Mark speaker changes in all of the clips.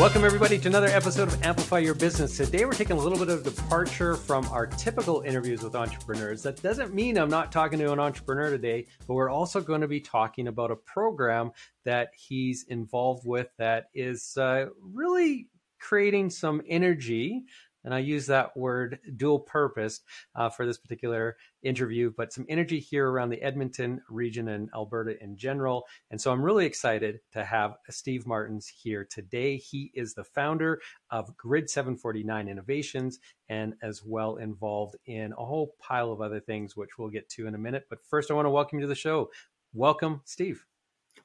Speaker 1: Welcome, everybody, to another episode of Amplify Your Business. Today, we're taking a little bit of departure from our typical interviews with entrepreneurs. That doesn't mean I'm not talking to an entrepreneur today, but we're also going to be talking about a program that he's involved with that is uh, really creating some energy and I use that word dual purpose uh, for this particular interview, but some energy here around the Edmonton region and Alberta in general. And so I'm really excited to have Steve Martens here today. He is the founder of Grid 749 Innovations and as well involved in a whole pile of other things, which we'll get to in a minute. But first, I want to welcome you to the show. Welcome, Steve.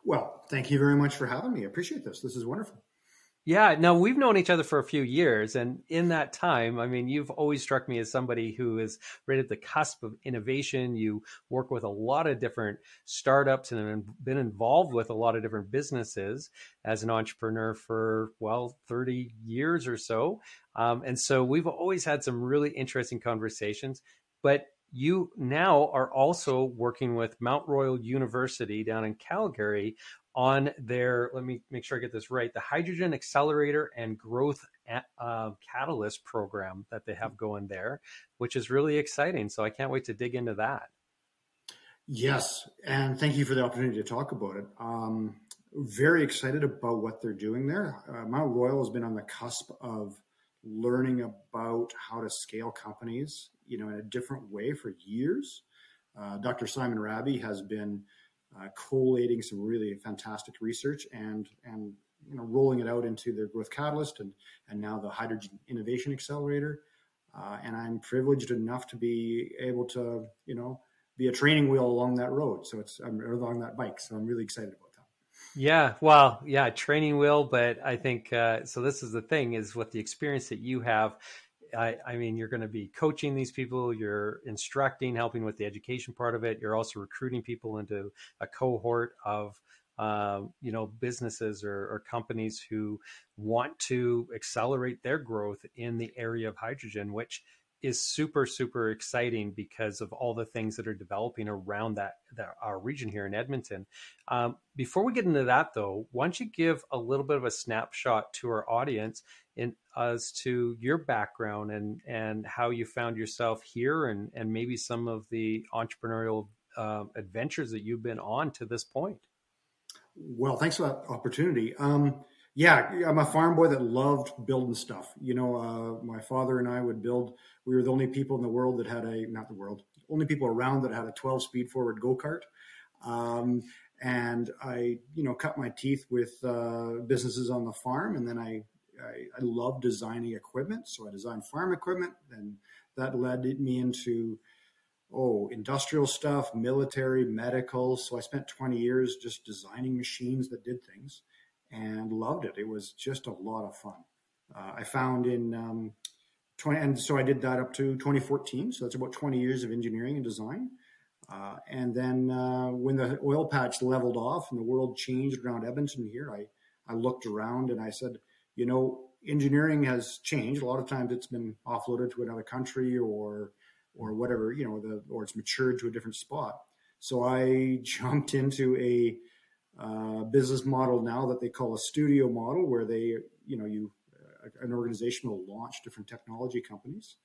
Speaker 2: Well, thank you very much for having me. I appreciate this. This is wonderful.
Speaker 1: Yeah, now we've known each other for a few years, and in that time, I mean, you've always struck me as somebody who is right at the cusp of innovation. You work with a lot of different startups and have been involved with a lot of different businesses as an entrepreneur for, well, 30 years or so. Um, and so we've always had some really interesting conversations. But you now are also working with Mount Royal University down in Calgary on their, let me make sure I get this right, the Hydrogen Accelerator and Growth uh, Catalyst program that they have going there, which is really exciting. So I can't wait to dig into that.
Speaker 2: Yes, and thank you for the opportunity to talk about it. Um, very excited about what they're doing there. Uh, Mount Royal has been on the cusp of learning about how to scale companies, you know, in a different way for years. Uh, Dr. Simon Raby has been uh, collating some really fantastic research and and you know rolling it out into the growth catalyst and and now the hydrogen innovation accelerator. Uh, and i'm privileged enough to be able to you know be a training wheel along that road. So it's i'm along that bike. So i'm really excited about that.
Speaker 1: Yeah. Well yeah training wheel but i think uh, so this is the thing is with the experience that you have I, I, mean, you're going to be coaching these people, you're instructing, helping with the education part of it. You're also recruiting people into a cohort of, uh, you know, businesses or, or, companies who want to accelerate their growth in the area of hydrogen, which is super super exciting because of all the things that are developing around that, that our region here in Edmonton. Um, before we get into that, though, why don't you give a little bit of a snapshot to our audience in as to your background and and how you found yourself here and and maybe some of the entrepreneurial uh, adventures that you've been on to this point.
Speaker 2: Well, thanks for that opportunity. Um, yeah, I'm a farm boy that loved building stuff. You know, uh, my father and I would build. We were the only people in the world that had a not the world, only people around that had a 12 speed forward go kart. Um, and I, you know, cut my teeth with uh, businesses on the farm, and then I, I, I love designing equipment. So I designed farm equipment, and that led me into oh industrial stuff, military, medical. So I spent 20 years just designing machines that did things and loved it. It was just a lot of fun. Uh, I found in um, 20, and so I did that up to 2014. So that's about 20 years of engineering and design. Uh, and then uh, when the oil patch leveled off and the world changed around Edmonton here, I, I looked around and I said, you know, engineering has changed. A lot of times it's been offloaded to another country or or whatever, you know, the or it's matured to a different spot. So I jumped into a uh, business model now that they call a studio model, where they, you know, you uh, an organization will launch different technology companies,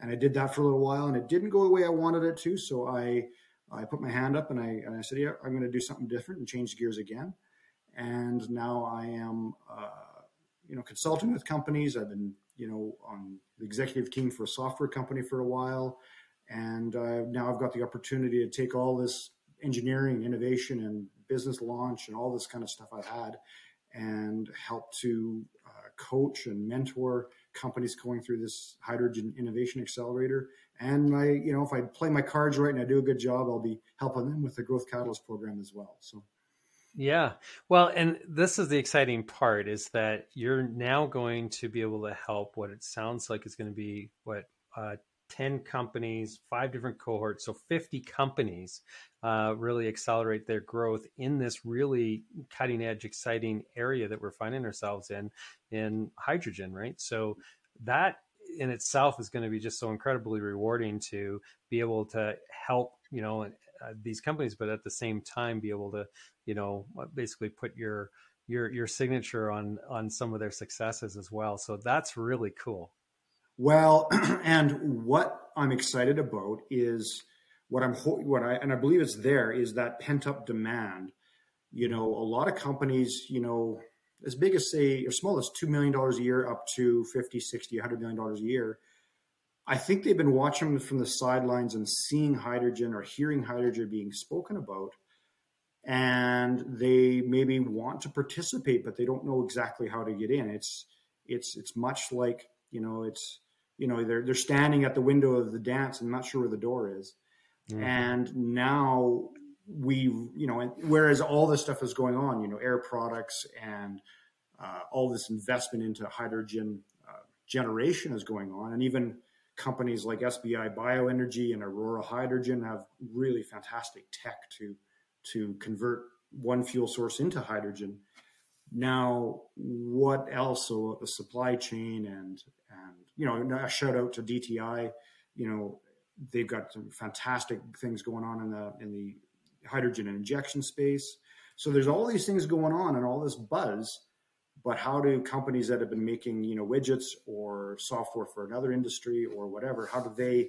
Speaker 2: and I did that for a little while, and it didn't go the way I wanted it to. So I I put my hand up and I and I said, yeah, I'm going to do something different and change gears again. And now I am, uh, you know, consulting with companies. I've been, you know, on the executive team for a software company for a while, and uh, now I've got the opportunity to take all this engineering, innovation, and business launch and all this kind of stuff I've had, and help to uh, coach and mentor companies going through this hydrogen innovation accelerator. And I, you know, if I play my cards right and I do a good job, I'll be helping them with the growth catalyst program as well. So.
Speaker 1: Yeah. Well, and this is the exciting part is that you're now going to be able to help what it sounds like is going to be what uh, 10 companies, five different cohorts, so 50 companies uh, really accelerate their growth in this really cutting edge, exciting area that we're finding ourselves in, in hydrogen, right? So that in itself is going to be just so incredibly rewarding to be able to help, you know, Uh, these companies, but at the same time be able to, you know, uh, basically put your your your signature on on some of their successes as well. So that's really cool.
Speaker 2: Well, and what I'm excited about is what I'm what I and I believe it's there is that pent up demand. You know, a lot of companies, you know, as big as say as small as two million dollars a year up to 50, 60, 100 million dollars a year. I think they've been watching from the sidelines and seeing hydrogen or hearing hydrogen being spoken about. And they maybe want to participate but they don't know exactly how to get in. It's it's it's much like you know it's you know they're they're standing at the window of the dance and not sure where the door is. Mm-hmm. and now we you know whereas all this stuff is going on you know air products and uh, all this investment into hydrogen uh, generation is going on. And even companies like sbi bioenergy and aurora hydrogen have really fantastic tech to to convert one fuel source into hydrogen. Now, what else? So the supply chain and and you know, a shout out to DTI. You know, they've got some fantastic things going on in the in the hydrogen injection space. So there's all these things going on and all this buzz. But how do companies that have been making you know widgets or software for another industry or whatever? How do they,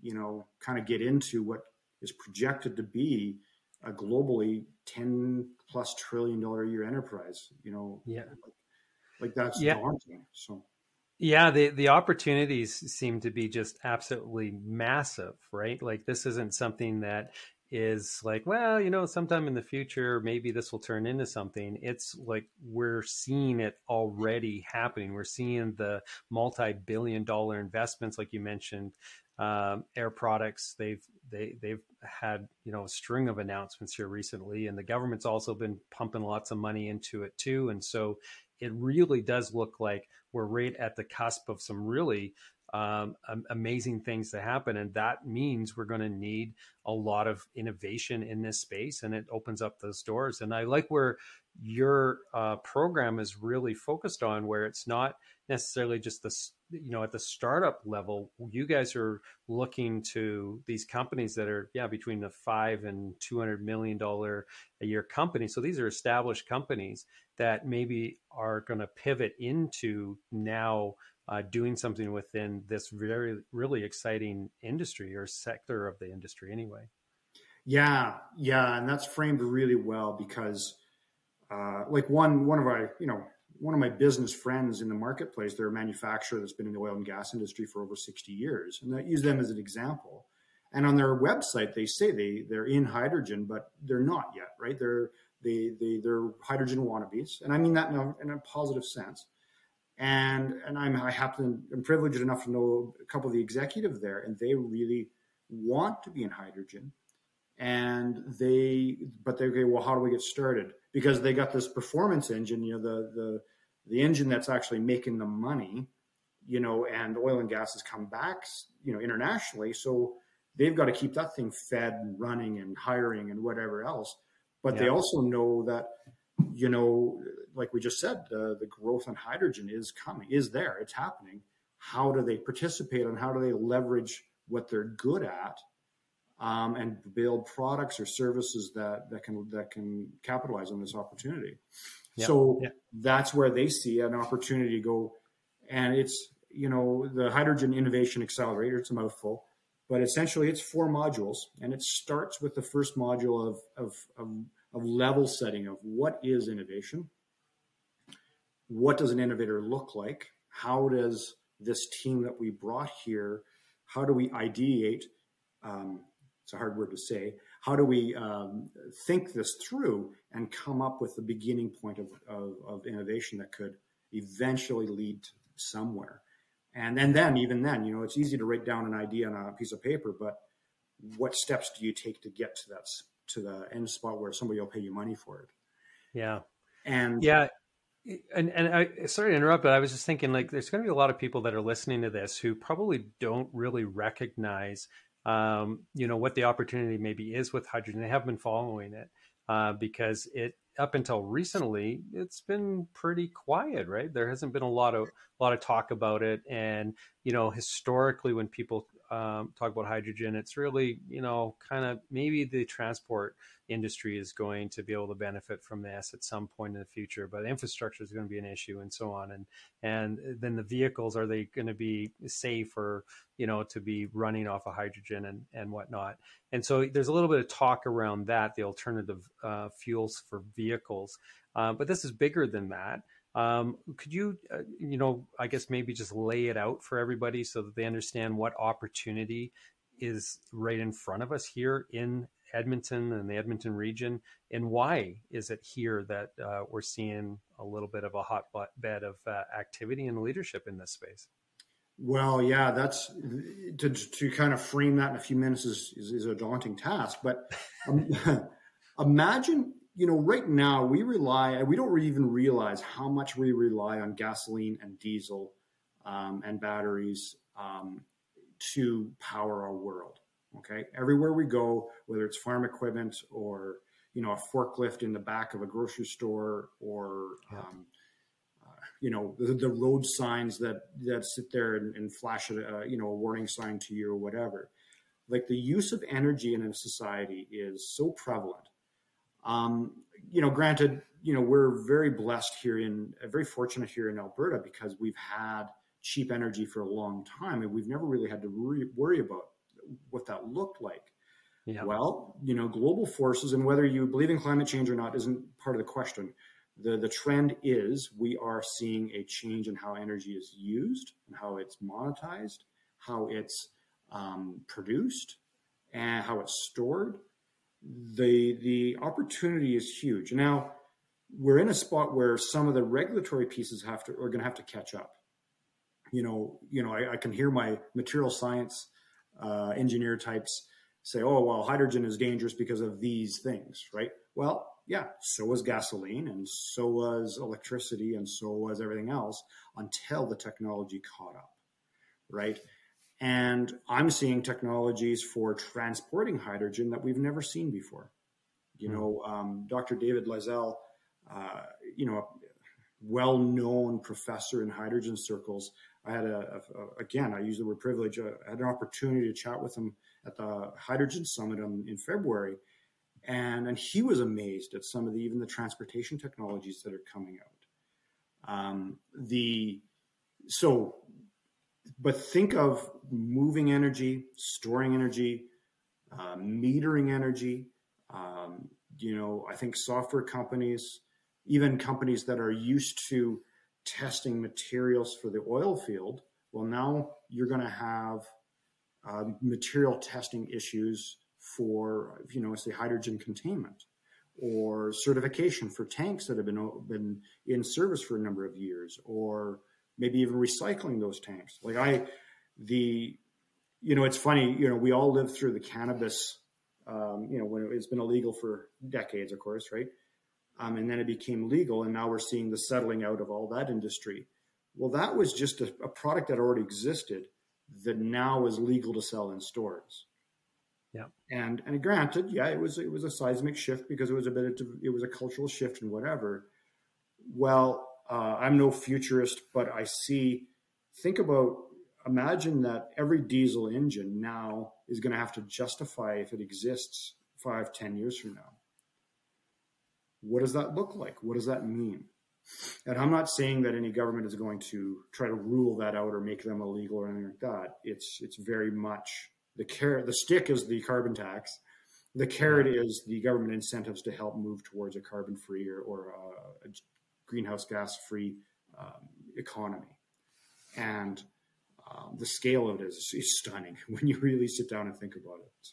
Speaker 2: you know, kind of get into what is projected to be a globally 10 plus trillion dollar a year enterprise, you know,
Speaker 1: yeah,
Speaker 2: like, like that's
Speaker 1: yeah.
Speaker 2: daunting. So,
Speaker 1: yeah, the, the opportunities seem to be just absolutely massive, right? Like this isn't something that is like, well, you know, sometime in the future, maybe this will turn into something. It's like we're seeing it already happening. We're seeing the multi billion dollar investments, like you mentioned, um, Air Products. They've they they've had you know a string of announcements here recently, and the government's also been pumping lots of money into it too. And so it really does look like we're right at the cusp of some really um, amazing things to happen. And that means we're going to need a lot of innovation in this space and it opens up those doors. And I like where your uh, program is really focused on, where it's not necessarily just the you know at the startup level you guys are looking to these companies that are yeah between the five and 200 million dollar a year company so these are established companies that maybe are going to pivot into now uh, doing something within this very really exciting industry or sector of the industry anyway
Speaker 2: yeah yeah and that's framed really well because uh, like one one of our you know one of my business friends in the marketplace, they're a manufacturer that's been in the oil and gas industry for over 60 years. And I use them as an example. And on their website, they say they, they're in hydrogen, but they're not yet, right? They're, they, they, they're hydrogen wannabes. And I mean that in a, in a positive sense. And, and I'm, I happen, I'm privileged enough to know a couple of the executive there, and they really want to be in hydrogen. And they, but they okay, well, how do we get started? because they got this performance engine, you know, the the the engine that's actually making the money, you know, and oil and gas has come back, you know, internationally. So they've got to keep that thing fed and running and hiring and whatever else. But yeah. they also know that, you know, like we just said, the the growth in hydrogen is coming, is there, it's happening. How do they participate and how do they leverage what they're good at um, and build products or services that that can that can capitalize on this opportunity. So that's where they see an opportunity to go, and it's you know the hydrogen innovation accelerator. It's a mouthful, but essentially it's four modules, and it starts with the first module of of, of, of level setting of what is innovation, what does an innovator look like, how does this team that we brought here, how do we ideate um, it's a hard word to say. How do we um, think this through and come up with the beginning point of, of, of, innovation that could eventually lead somewhere? And, and then, even then, you know, it's easy to write down an idea on a piece of paper, but what steps do you take to get to that to the end spot where somebody will pay you money for it?
Speaker 1: Yeah,
Speaker 2: and
Speaker 1: yeah, and and I sorry to interrupt, but I was just thinking like there's going to be a lot of people that are listening to this who probably don't really recognize um, you know what the opportunity maybe is with hydrogen. They haven't been following it uh, because it up until recently it's been pretty quiet, right? There hasn't been a lot of a lot of talk about it, and you know historically when people um, talk about hydrogen, it's really, you know, kind of maybe the transport industry is going to be able to benefit from this at some point in the future, but infrastructure is going to be an issue and so on. And, and then the vehicles, are they going to be safe or, you know, to be running off of hydrogen and, and whatnot? And so there's a little bit of talk around that, the alternative uh, fuels for vehicles. Uh, but this is bigger than that. Um, could you, uh, you know, I guess maybe just lay it out for everybody so that they understand what opportunity is right in front of us here in Edmonton and the Edmonton region, and why is it here that uh, we're seeing a little bit of a hotbed of uh, activity and leadership in this space?
Speaker 2: Well, yeah, that's to, to kind of frame that in a few minutes is, is, is a daunting task. But um, imagine you know, right now we rely, we don't even realize how much we rely on gasoline and diesel um, and batteries um, to power our world. Okay. Everywhere we go, whether it's farm equipment or, you know, a forklift in the back of a grocery store or, yeah. um, uh, you know, the, the, road signs that, that sit there and, and flash, a, uh, you know, a warning sign to you or whatever. Like the use of energy in a society is so prevalent um, you know, granted, you know, we're very blessed here in, uh, very fortunate here in Alberta because we've had cheap energy for a long time and we've never really had to re- worry about what that looked like. Yeah. Well, you know, global forces and whether you believe in climate change or not isn't part of the question. The, the trend is we are seeing a change in how energy is used and how it's monetized, how it's um, produced, and how it's stored the the opportunity is huge. Now we're in a spot where some of the regulatory pieces have to are going to have to catch up. You know, you know, I, I can hear my material science uh, engineer types say, "Oh, well, hydrogen is dangerous because of these things," right? Well, yeah, so was gasoline, and so was electricity, and so was everything else until the technology caught up, right? And I'm seeing technologies for transporting hydrogen that we've never seen before. You mm know, um, Dr. David Layzell, uh, you know, a well-known professor in hydrogen circles. I had a, a, again, I use the word privilege. Uh, I had an opportunity to chat with him at the Hydrogen Summit in, in February, and and he was amazed at some of the even the transportation technologies that are coming out. Um, the so but think of moving energy, storing energy, uh, metering energy. Um, you know, I think software companies, even companies that are used to testing materials for the oil field, well, now you're going to have uh, material testing issues for, you know, say hydrogen containment or certification for tanks that have been been in service for a number of years, or maybe even recycling those tanks. Like I, the, you know, it's funny, you know, we all lived through the cannabis, um, you know, when it's been illegal for decades, of course, right? Um, and then it became legal, and now we're seeing the settling out of all that industry. Well, that was just a, a product that already existed that now is legal to sell in stores.
Speaker 1: Yeah.
Speaker 2: And and granted, yeah, it was it was a seismic shift because it was a bit of, it was a cultural shift and whatever. Well, uh, I'm no futurist, but I see, think about, imagine that every diesel engine now is going to have to justify if it exists five, ten years from now. What does that look like? What does that mean? And I'm not saying that any government is going to try to rule that out or make them illegal or anything like that. It's it's very much the carrot. The stick is the carbon tax. The carrot is the government incentives to help move towards a carbon free or, or a, a greenhouse gas free um, economy. And um, the scale of it is, is, stunning when you really sit down and think about it.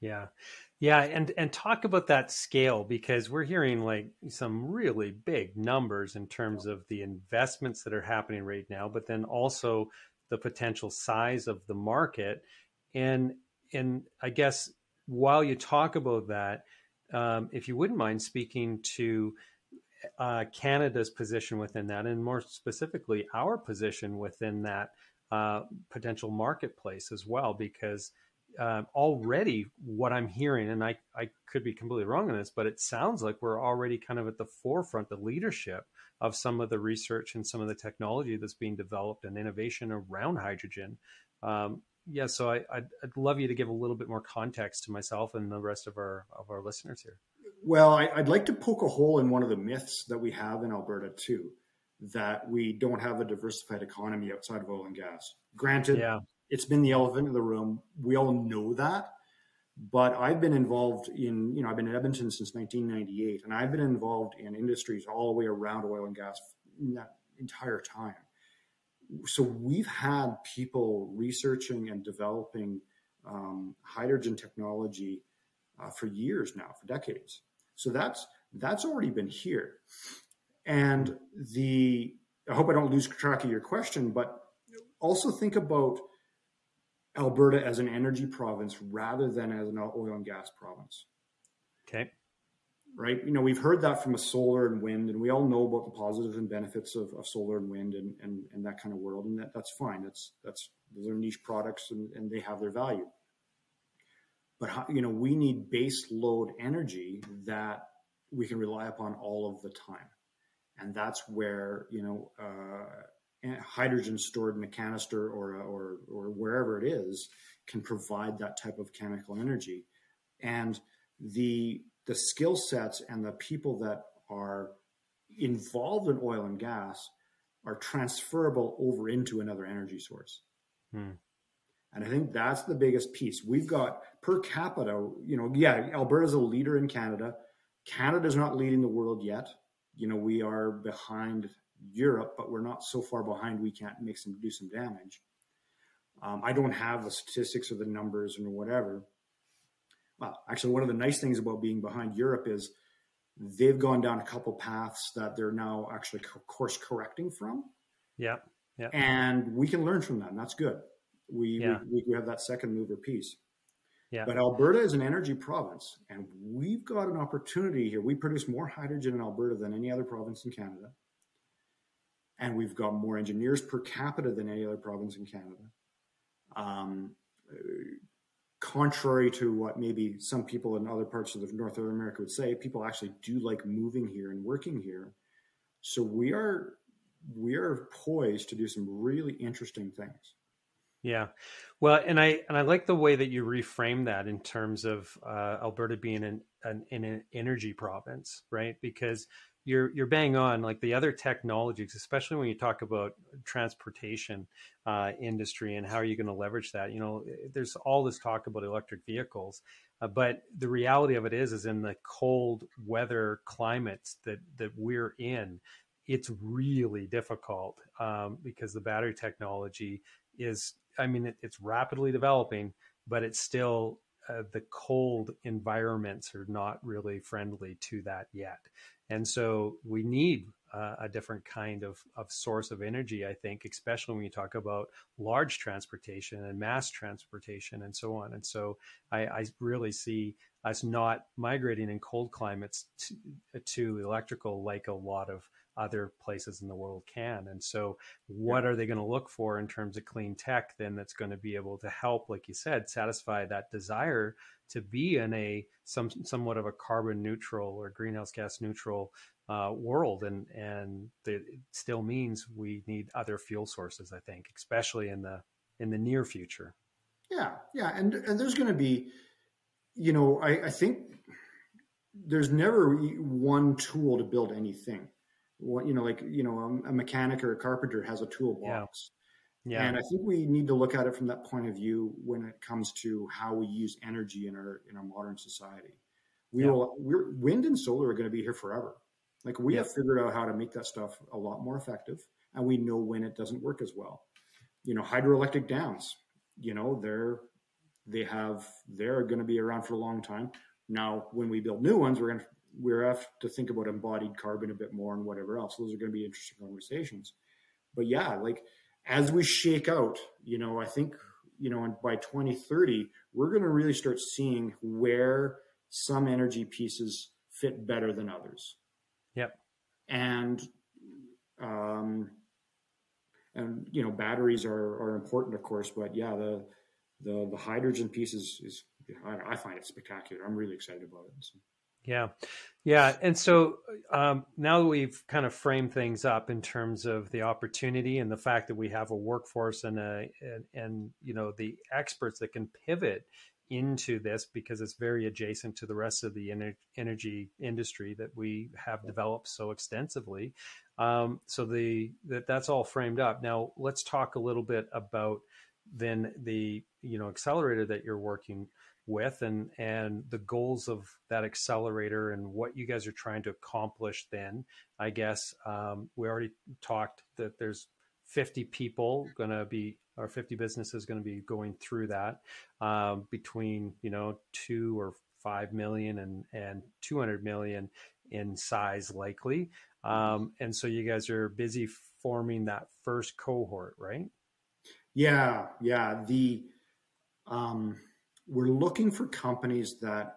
Speaker 1: Yeah. Yeah, and and talk about that scale because we're hearing like some really big numbers in terms of the investments that are happening right now, but then also the potential size of the market. And and I guess while you talk about that, um, if you wouldn't mind speaking to uh, Canada's position within that, and more specifically, our position within that uh, potential marketplace as well, because uh, already what I'm hearing, and I, I could be completely wrong on this, but it sounds like we're already kind of at the forefront, the leadership of some of the research and some of the technology that's being developed and innovation around hydrogen. Um, yeah, so I, I'd, I'd, love you to give a little bit more context to myself and the rest of our of our listeners here.
Speaker 2: Well, I, would like to poke a hole in one of the myths that we have in Alberta too, that we don't have a diversified economy outside of oil and gas. Granted, yeah. it's been the elephant in the room. We all know that, but I've been involved in, you know, I've been in Edmonton since 1998, and I've been involved in industries all the way around oil and gas in that entire time so we've had people researching and developing um, hydrogen technology uh, for years now, for decades. So that's that's already been here. And the I hope I don't lose track of your question, but also think about Alberta as an energy province rather than as an oil and gas province.
Speaker 1: Okay
Speaker 2: right? You know, we've heard that from a solar and wind, and we all know about the positives and benefits of, of solar and wind and, and, and that kind of world, and that, that's fine. That's that's those are niche products, and, and they have their value. But you know, we need base load energy that we can rely upon all of the time, and that's where you know. Uh, hydrogen stored in a canister or, or or wherever it is can provide that type of chemical energy and the the skill sets and the people that are involved in oil and gas are transferable over into another energy source. Hmm. And I think that's the biggest piece. We've got per capita, you know, yeah, Alberta's a leader in Canada. Canada's not leading the world yet. You know, we are behind Europe, but we're not so far behind we can't make some do some damage. Um, I don't have the statistics or the numbers and whatever, well, actually, one of the nice things about being behind Europe is they've gone down a couple paths that they're now actually course correcting from.
Speaker 1: Yeah. Yeah.
Speaker 2: And we can learn from that. And that's good. We, yeah. we, we have that second mover piece.
Speaker 1: Yeah.
Speaker 2: But Alberta is an energy province, and we've got an opportunity here. We produce more hydrogen in Alberta than any other province in Canada. And we've got more engineers per capita than any other province in Canada. Um, contrary to what maybe some people in other parts of North America would say, people actually do like moving here and working here. So we are we are poised to do some really interesting things.
Speaker 1: Yeah, well, and I and I like the way that you reframe that in terms of uh, Alberta being an, an, an energy province, right? Because you're you're bang on like the other technologies especially when you talk about transportation uh, industry and how are you going to leverage that you know there's all this talk about electric vehicles uh, but the reality of it is is in the cold weather climates that that we're in it's really difficult um, because the battery technology is i mean it, it's rapidly developing but it's still uh, the cold environments are not really friendly to that yet. And so we need uh, a different kind of, of source of energy, I think, especially when you talk about large transportation and mass transportation and so on. And so I, I really see us not migrating in cold climates to, to electrical like a lot of other places in the world can. And so, what are they going to look for in terms of clean tech then that's going to be able to help, like you said, satisfy that desire to be in a some somewhat of a carbon neutral or greenhouse gas neutral uh, world? And and it still means we need other fuel sources. I think, especially in the in the near future.
Speaker 2: Yeah, yeah, and and there's going to be, you know, I, I think there's never one tool to build anything what you know like you know a, a, mechanic or a carpenter has a toolbox yeah. yeah. and i think we need to look at it from that point of view when it comes to how we use energy in our in our modern society we yeah. will we're wind and solar are going to be here forever like we yeah. have figured out how to make that stuff a lot more effective and we know when it doesn't work as well you know hydroelectric dams you know they're they have they're going to be around for a long time now when we build new ones we're going to we have to think about embodied carbon a bit more and whatever else. Those are going to be interesting conversations. But yeah, like as we shake out, you know, I think, you know, and by 2030, we're going to really start seeing where some energy pieces fit better than others.
Speaker 1: Yep.
Speaker 2: And, um, and you know, batteries are, are important, of course, but yeah, the, the, the hydrogen piece is, is I, I find it spectacular. I'm really excited about it. So.
Speaker 1: Yeah. Yeah. And so um, now that we've kind of framed things up in terms of the opportunity and the fact that we have a workforce and, a, and, and you know, the experts that can pivot into this because it's very adjacent to the rest of the ener- energy industry that we have developed so extensively. Um, so the that that's all framed up. Now let's talk a little bit about then the you know accelerator that you're working with and and the goals of that accelerator and what you guys are trying to accomplish then i guess um, we already talked that there's 50 people going to be or 50 businesses going to be going through that um, between you know two or five million and and 200 million in size likely. Um, and so you guys are busy forming that first cohort right?
Speaker 2: Yeah yeah the um we're looking for companies that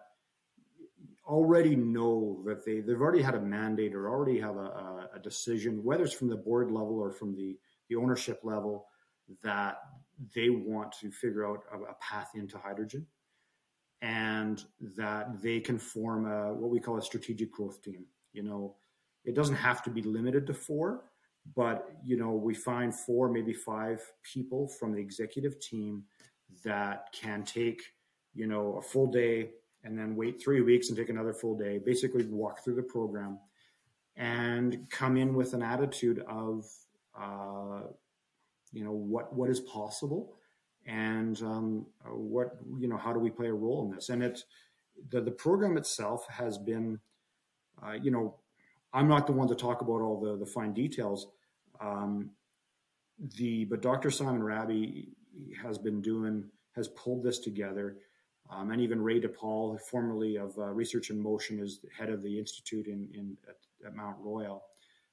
Speaker 2: already know that they they've already had a mandate or already have a, a decision, whether it's from the board level or from the the ownership level, that they want to figure out a, a path into hydrogen, and that they can form a what we call a strategic growth team. You know, it doesn't have to be limited to four, but you know we find four maybe five people from the executive team that can take you know, a full day and then wait three weeks and take another full day, basically walk through the program and come in with an attitude of, uh, you know, what, what is possible and um, what, you know, how do we play a role in this? And it's, the, the program itself has been, uh, you know, I'm not the one to talk about all the, the fine details. Um, the, but Dr. Simon Raby has been doing, has pulled this together um, and even Ray DePaul, formerly of uh, Research in Motion, is head of the institute in, in at, at Mount Royal.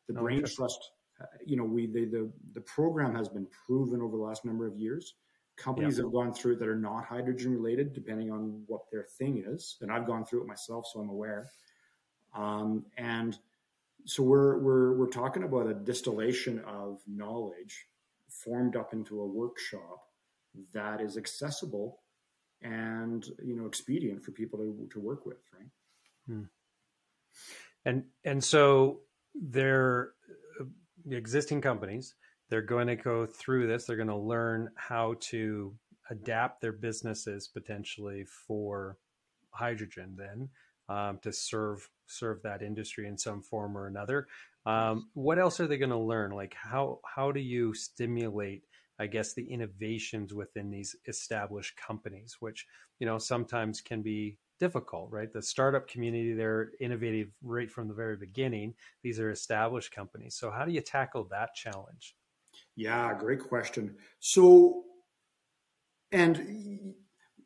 Speaker 2: The oh, Brain Trust, uh, you know, we the, the the program has been proven over the last number of years. Companies yeah. have gone through it that are not hydrogen related, depending on what their thing is. And I've gone through it myself, so I'm aware. Um, and so we're we're we're talking about a distillation of knowledge formed up into a workshop that is accessible and you know expedient for people to to work with, right? Hmm.
Speaker 1: And and so they're existing companies. They're going to go through this. They're going to learn how to adapt their businesses potentially for hydrogen. Then um, to serve serve that industry in some form or another. Um, what else are they going to learn? Like how how do you stimulate I guess, the innovations within these established companies, which, you know, sometimes can be difficult, right? The startup community, they're innovative right from the very beginning. These are established companies. So, how do you tackle that challenge?
Speaker 2: Yeah, great question. So, and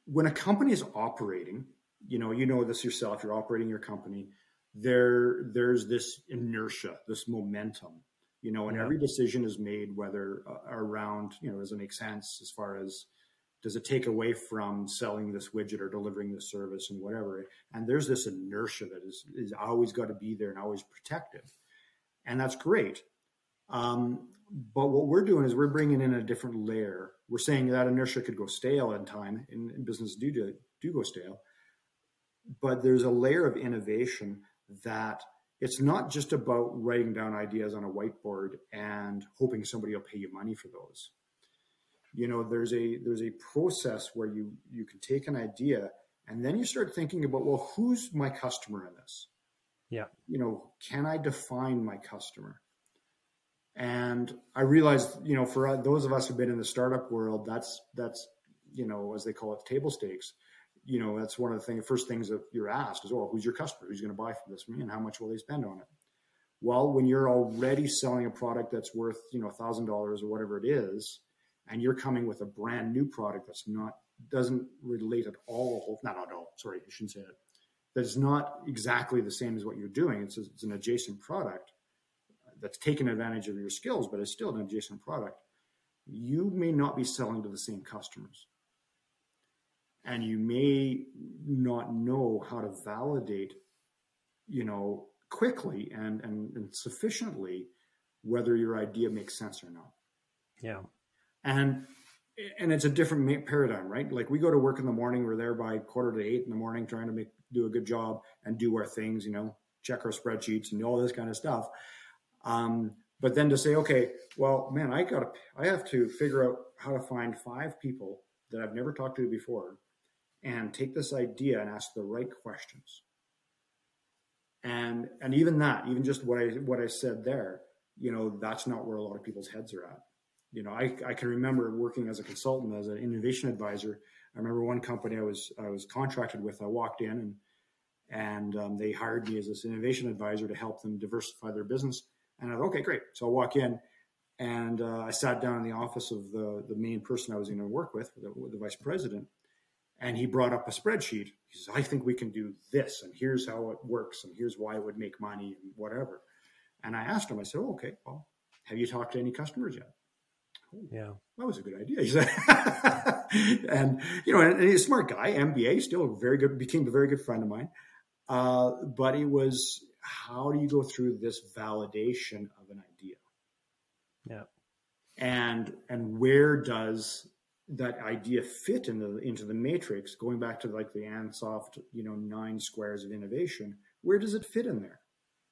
Speaker 2: when a company is operating, you know, you know this yourself, you're operating your company, there there's this inertia, this momentum you know, and yeah. every decision is made whether uh, around, you know, does it make sense as far as does it take away from selling this widget or delivering this service and whatever. And there's this inertia that is is always got to be there and always protected, and that's great. Um, but what we're doing is we're bringing in a different layer. We're saying that inertia could go stale in time, and, business do do go stale. But there's a layer of innovation that it's not just about writing down ideas on a whiteboard and hoping somebody will pay you money for those. You know there's a there's a process where you you can take an idea and then you start thinking about well who's my customer in this?
Speaker 1: Yeah.
Speaker 2: You know can i define my customer? And i realized you know for uh, those of us who've been in the startup world that's that's you know as they call it table stakes you know, that's one of the thing, first things that you're asked is, well, who's your customer? Who's going to buy from this from me and how much will they spend on it? Well, when you're already selling a product that's worth, you know, thousand dollars or whatever it is, and you're coming with a brand new product that's not, doesn't relate at all, not at all, sorry, I shouldn't say it, that's not exactly the same as what you're doing. It's, a, it's an adjacent product that's taken advantage of your skills, but it's still an adjacent product. You may not be selling to the same customers and you may not know how to validate you know quickly and, and, and sufficiently whether your idea makes sense or not
Speaker 1: yeah
Speaker 2: and and it's a different paradigm, right? Like we go to work in the morning, we're there by quarter to eight in the morning, trying to make do a good job and do our things, you know, check our spreadsheets and all this kind of stuff. Um, but then to say, okay, well, man, I got I have to figure out how to find five people that I've never talked to before and take this idea and ask the right questions. And, and even that, even just what I, what I said there, you know, that's not where a lot of people's heads are at. You know, I, I can remember working as a consultant, as an innovation advisor. I remember one company I was, I was contracted with, I walked in and, and um, they hired me as this innovation advisor to help them diversify their business and I thought, okay, great. So I walk in and uh, I sat down in the office of the, the main person I was going to work with, the, the vice president, and he brought up a spreadsheet. He says, I think we can do this, and here's how it works, and here's why it would make money, and whatever. And I asked him, I said, oh, okay, well, have you talked to any customers yet?
Speaker 1: Oh, yeah,
Speaker 2: that was a good idea. He said, and you know, and, and, he's a smart guy, MBA, still very good, became a very good friend of mine. Uh, but it was how do you go through this validation of an idea?
Speaker 1: Yeah.
Speaker 2: And and where does that idea fit into the, into the matrix? Going back to like the Ansoff, you know, nine squares of innovation, where does it fit in there?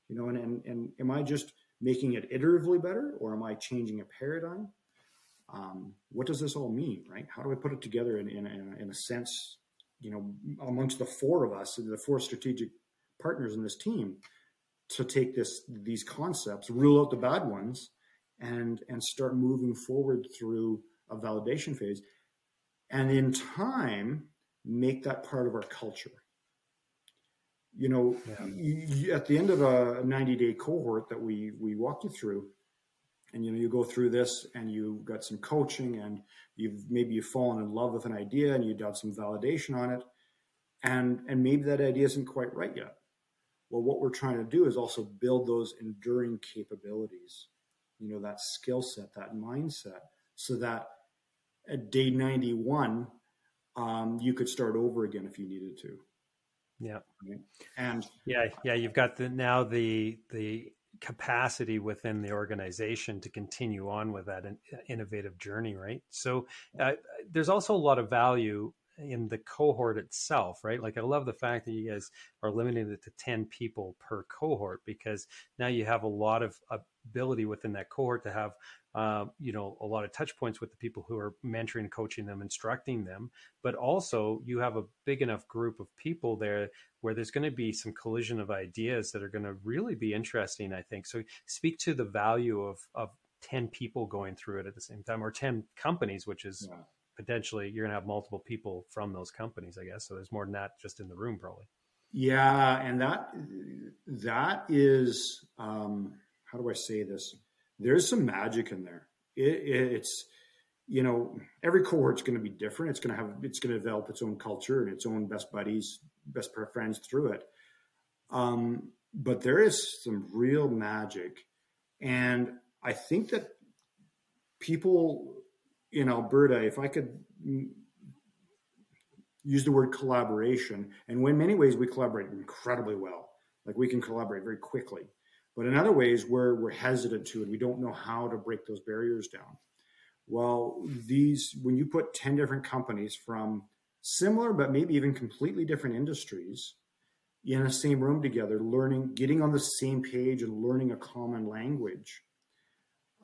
Speaker 2: You know, and and, and am I just making it iteratively better, or am I changing a paradigm? Um, what does this all mean, right? How do I put it together in, in, in, a, in a sense, you know, amongst the four of us, the four strategic partners in this team, to take this these concepts, rule out the bad ones, and and start moving forward through a validation phase, and in time make that part of our culture. You know, yeah. you, at the end of a 90 day cohort that we we walk you through, and you know you go through this and you've got some coaching and you've maybe you've fallen in love with an idea and you've done some validation on it and and maybe that idea isn't quite right yet well, what we're trying to do is also build those enduring capabilities, you know, that skill set, that mindset, so that at day 91, um, you could start over again if you needed to.
Speaker 1: Yeah.
Speaker 2: Right? And
Speaker 1: yeah, yeah, you've got the now the the capacity within the organization to continue on with that innovative journey, right? So uh, there's also a lot of value in the cohort itself, right? Like I love the fact that you guys are limiting it to 10 people per cohort because now you have a lot of ability within that cohort to have uh, you know a lot of touch points with the people who are mentoring coaching them instructing them but also you have a big enough group of people there where there's going to be some collision of ideas that are going to really be interesting i think so speak to the value of of 10 people going through it at the same time or 10 companies which is yeah potentially you're going to have multiple people from those companies, I guess. So there's more than that just in the room, probably.
Speaker 2: Yeah, and that that is um, how do I say this? There's some magic in there. It, it's you know every cohort's going to be different. It's going to have it's going to develop its own culture and its own best buddies, best friends through it. Um, but there is some real magic, and I think that people in Alberta, if I could use the word collaboration, and in many ways we collaborate incredibly well. Like we can collaborate very quickly. But in other ways, we're, we're hesitant to and We don't know how to break those barriers down. Well, these, when you put 10 different companies from similar, but maybe even completely different industries in the same room together, learning, getting on the same page and learning a common language,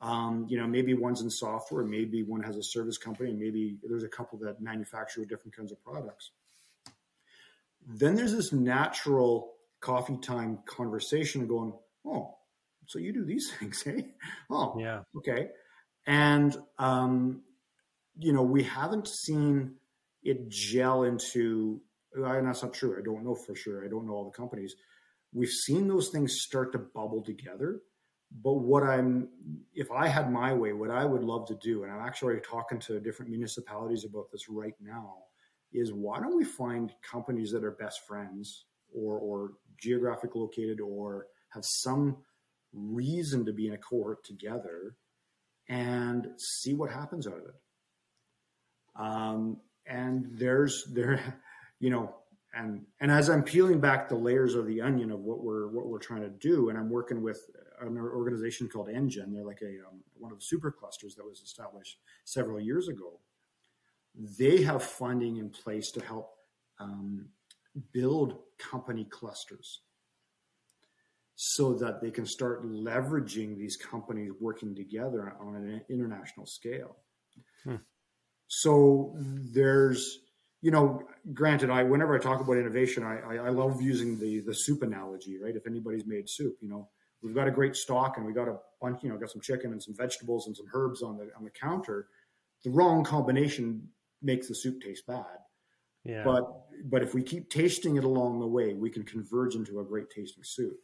Speaker 2: um, you know, maybe one's in software, maybe one has a service company, and maybe there's a couple that manufacture different kinds of products. Then there's this natural coffee time conversation going, oh, so you do these things, eh? Oh,
Speaker 1: yeah.
Speaker 2: Okay. And, um, you know, we haven't seen it gel into, and that's not true. I don't know for sure. I don't know all the companies. We've seen those things start to bubble together but what I'm, if I had my way, what I would love to do, and I'm actually talking to different municipalities about this right now, is why don't we find companies that are best friends or, or geographic located or have some reason to be in a cohort together and see what happens out of it. Um, and there's there, you know, and and as I'm peeling back the layers of the onion of what we're what we're trying to do, and I'm working with an organization called NGen. They're like a um, one of the super clusters that was established several years ago. they have funding in place to help um, build company clusters so that they can start leveraging these companies working together on an international scale. Hmm. So there's, you know, granted, I whenever I talk about innovation, I, I, I love using the the soup analogy, right? If anybody's made soup, you know, we've got a great stock and we got a bunch, you know, got some chicken and some vegetables and some herbs on the on the counter. The wrong combination makes the soup taste bad. Yeah. But but if we keep tasting it along the way, we can converge into a great tasting soup.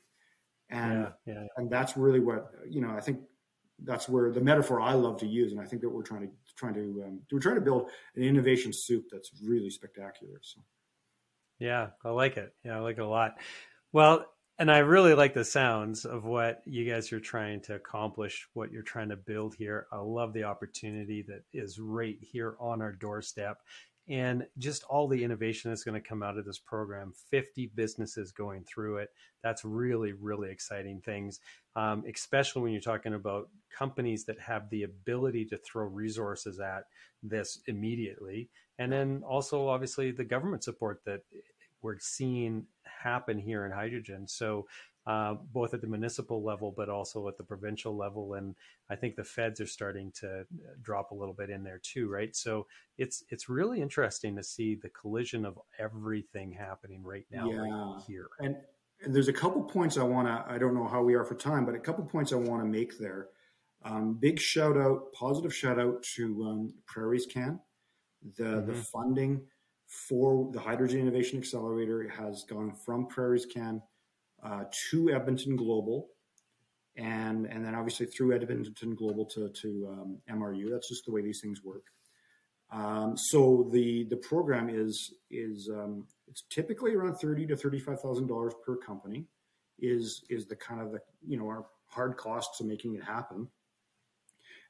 Speaker 2: And yeah, yeah. and that's really what you know. I think that's where the metaphor I love to use, and I think that we're trying to trying to um, we're trying to build an innovation soup that's really spectacular. So.
Speaker 1: Yeah, I like it. Yeah, I like it a lot. Well, and I really like the sounds of what you guys are trying to accomplish, what you're trying to build here. I love the opportunity that is right here on our doorstep and just all the innovation that's going to come out of this program 50 businesses going through it that's really really exciting things um, especially when you're talking about companies that have the ability to throw resources at this immediately and then also obviously the government support that we're seeing happen here in hydrogen. So uh, both at the municipal level, but also at the provincial level, and I think the feds are starting to uh, drop a little bit in there too, right? So it's it's really interesting to see the collision of everything happening right now, yeah. right here.
Speaker 2: And, and there's a couple points I want to. I don't know how we are for time, but a couple points I want to make there. Um, big shout out, positive shout out to um, Prairies Can. The mm-hmm. the funding for the Hydrogen Innovation Accelerator has gone from Prairies Can uh, to Edmonton Global, and and then obviously through Edmonton Global to to um, MRU. That's just the way these things work. Um, so the the program is is um, it's typically around thirty to thirty five thousand dollars per company. Is is the kind of the you know our hard costs of making it happen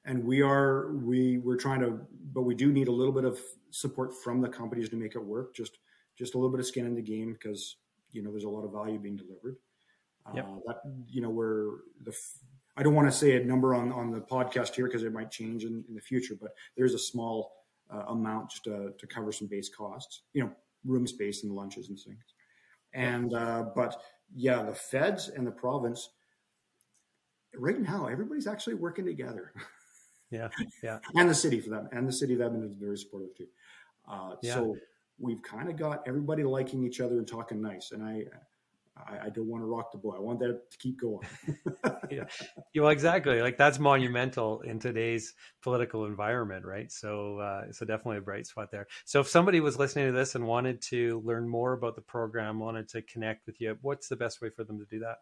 Speaker 2: and we are we we're trying to but we do need a little bit of support from the companies to make it work just just a little bit of skin in the game because you know there's a lot of value being delivered yep. Uh, that you know we're the i don't want to say a number on on the podcast here because it might change in, in the future but there's a small uh, amount just to, to cover some base costs you know room space and lunches and things and uh, but yeah the feds and the province right now everybody's actually working together
Speaker 1: yeah, yeah,
Speaker 2: and the city for them, and the city of Edmonton is very supportive too. Uh, yeah. So we've kind of got everybody liking each other and talking nice, and I. I, I don't want to rock the boat. I want that to keep going.
Speaker 1: yeah, well, exactly. Like that's monumental in today's political environment, right? So, uh, so definitely a bright spot there. So, if somebody was listening to this and wanted to learn more about the program, wanted to connect with you, what's the best way for them to do that?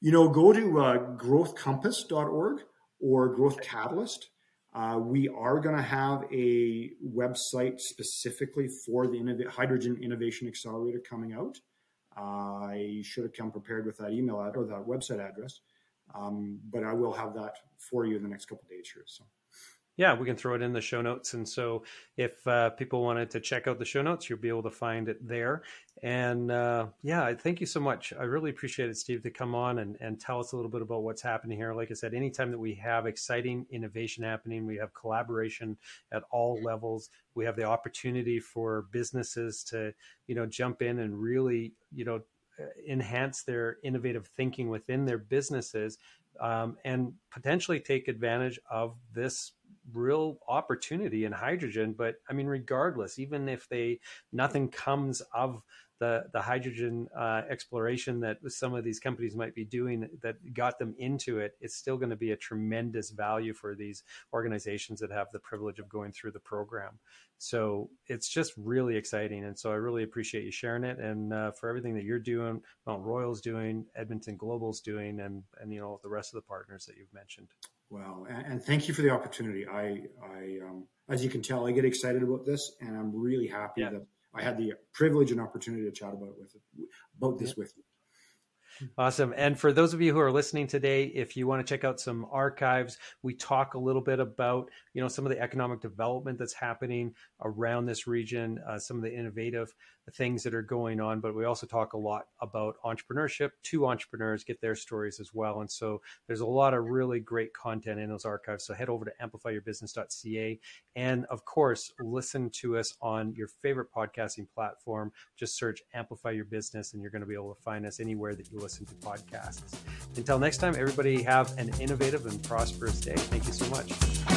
Speaker 2: You know, go to uh, growthcompass.org or Growth Catalyst. Uh, we are going to have a website specifically for the Innov- Hydrogen Innovation Accelerator coming out. I should have come prepared with that email ad- or that website address, um, but I will have that for you in the next couple days here. So.
Speaker 1: Yeah, we can throw it in the show notes. And so if uh, people wanted to check out the show notes, you'll be able to find it there. And uh, yeah, thank you so much. I really appreciate it, Steve, to come on and, and tell us a little bit about what's happening here. Like I said, anytime that we have exciting innovation happening, we have collaboration at all levels. We have the opportunity for businesses to, you know, jump in and really, you know, enhance their innovative thinking within their businesses um, and potentially take advantage of this real opportunity in hydrogen. But I mean, regardless, even if they nothing comes of the the hydrogen uh, exploration that some of these companies might be doing that got them into it, it's still going to be a tremendous value for these organizations that have the privilege of going through the program. So it's just really exciting, and so I really appreciate you sharing it and uh, for everything that you're doing, Mount Royal's doing, Edmonton Global's doing, and and you know the rest of the partners that you've mentioned.
Speaker 2: Well, and, and thank you for the opportunity. I, I, um, as you can tell, I get excited about this, and I'm really happy yeah. that I had the privilege and opportunity to chat about with about this yeah. with you.
Speaker 1: Awesome. And for those of you who are listening today, if you want to check out some archives, we talk a little bit about, you know, some of the economic development that's happening around this region, uh, some of the innovative things that are going on, but we also talk a lot about entrepreneurship to entrepreneurs, get their stories as well. And so there's a lot of really great content in those archives. So head over to amplifyyourbusiness.ca. And of course, listen to us on your favorite podcasting platform. Just search Amplify Your Business and you're going to be able to find us anywhere that you listen to podcasts. Until next time, everybody have an innovative and prosperous day. Thank you so much.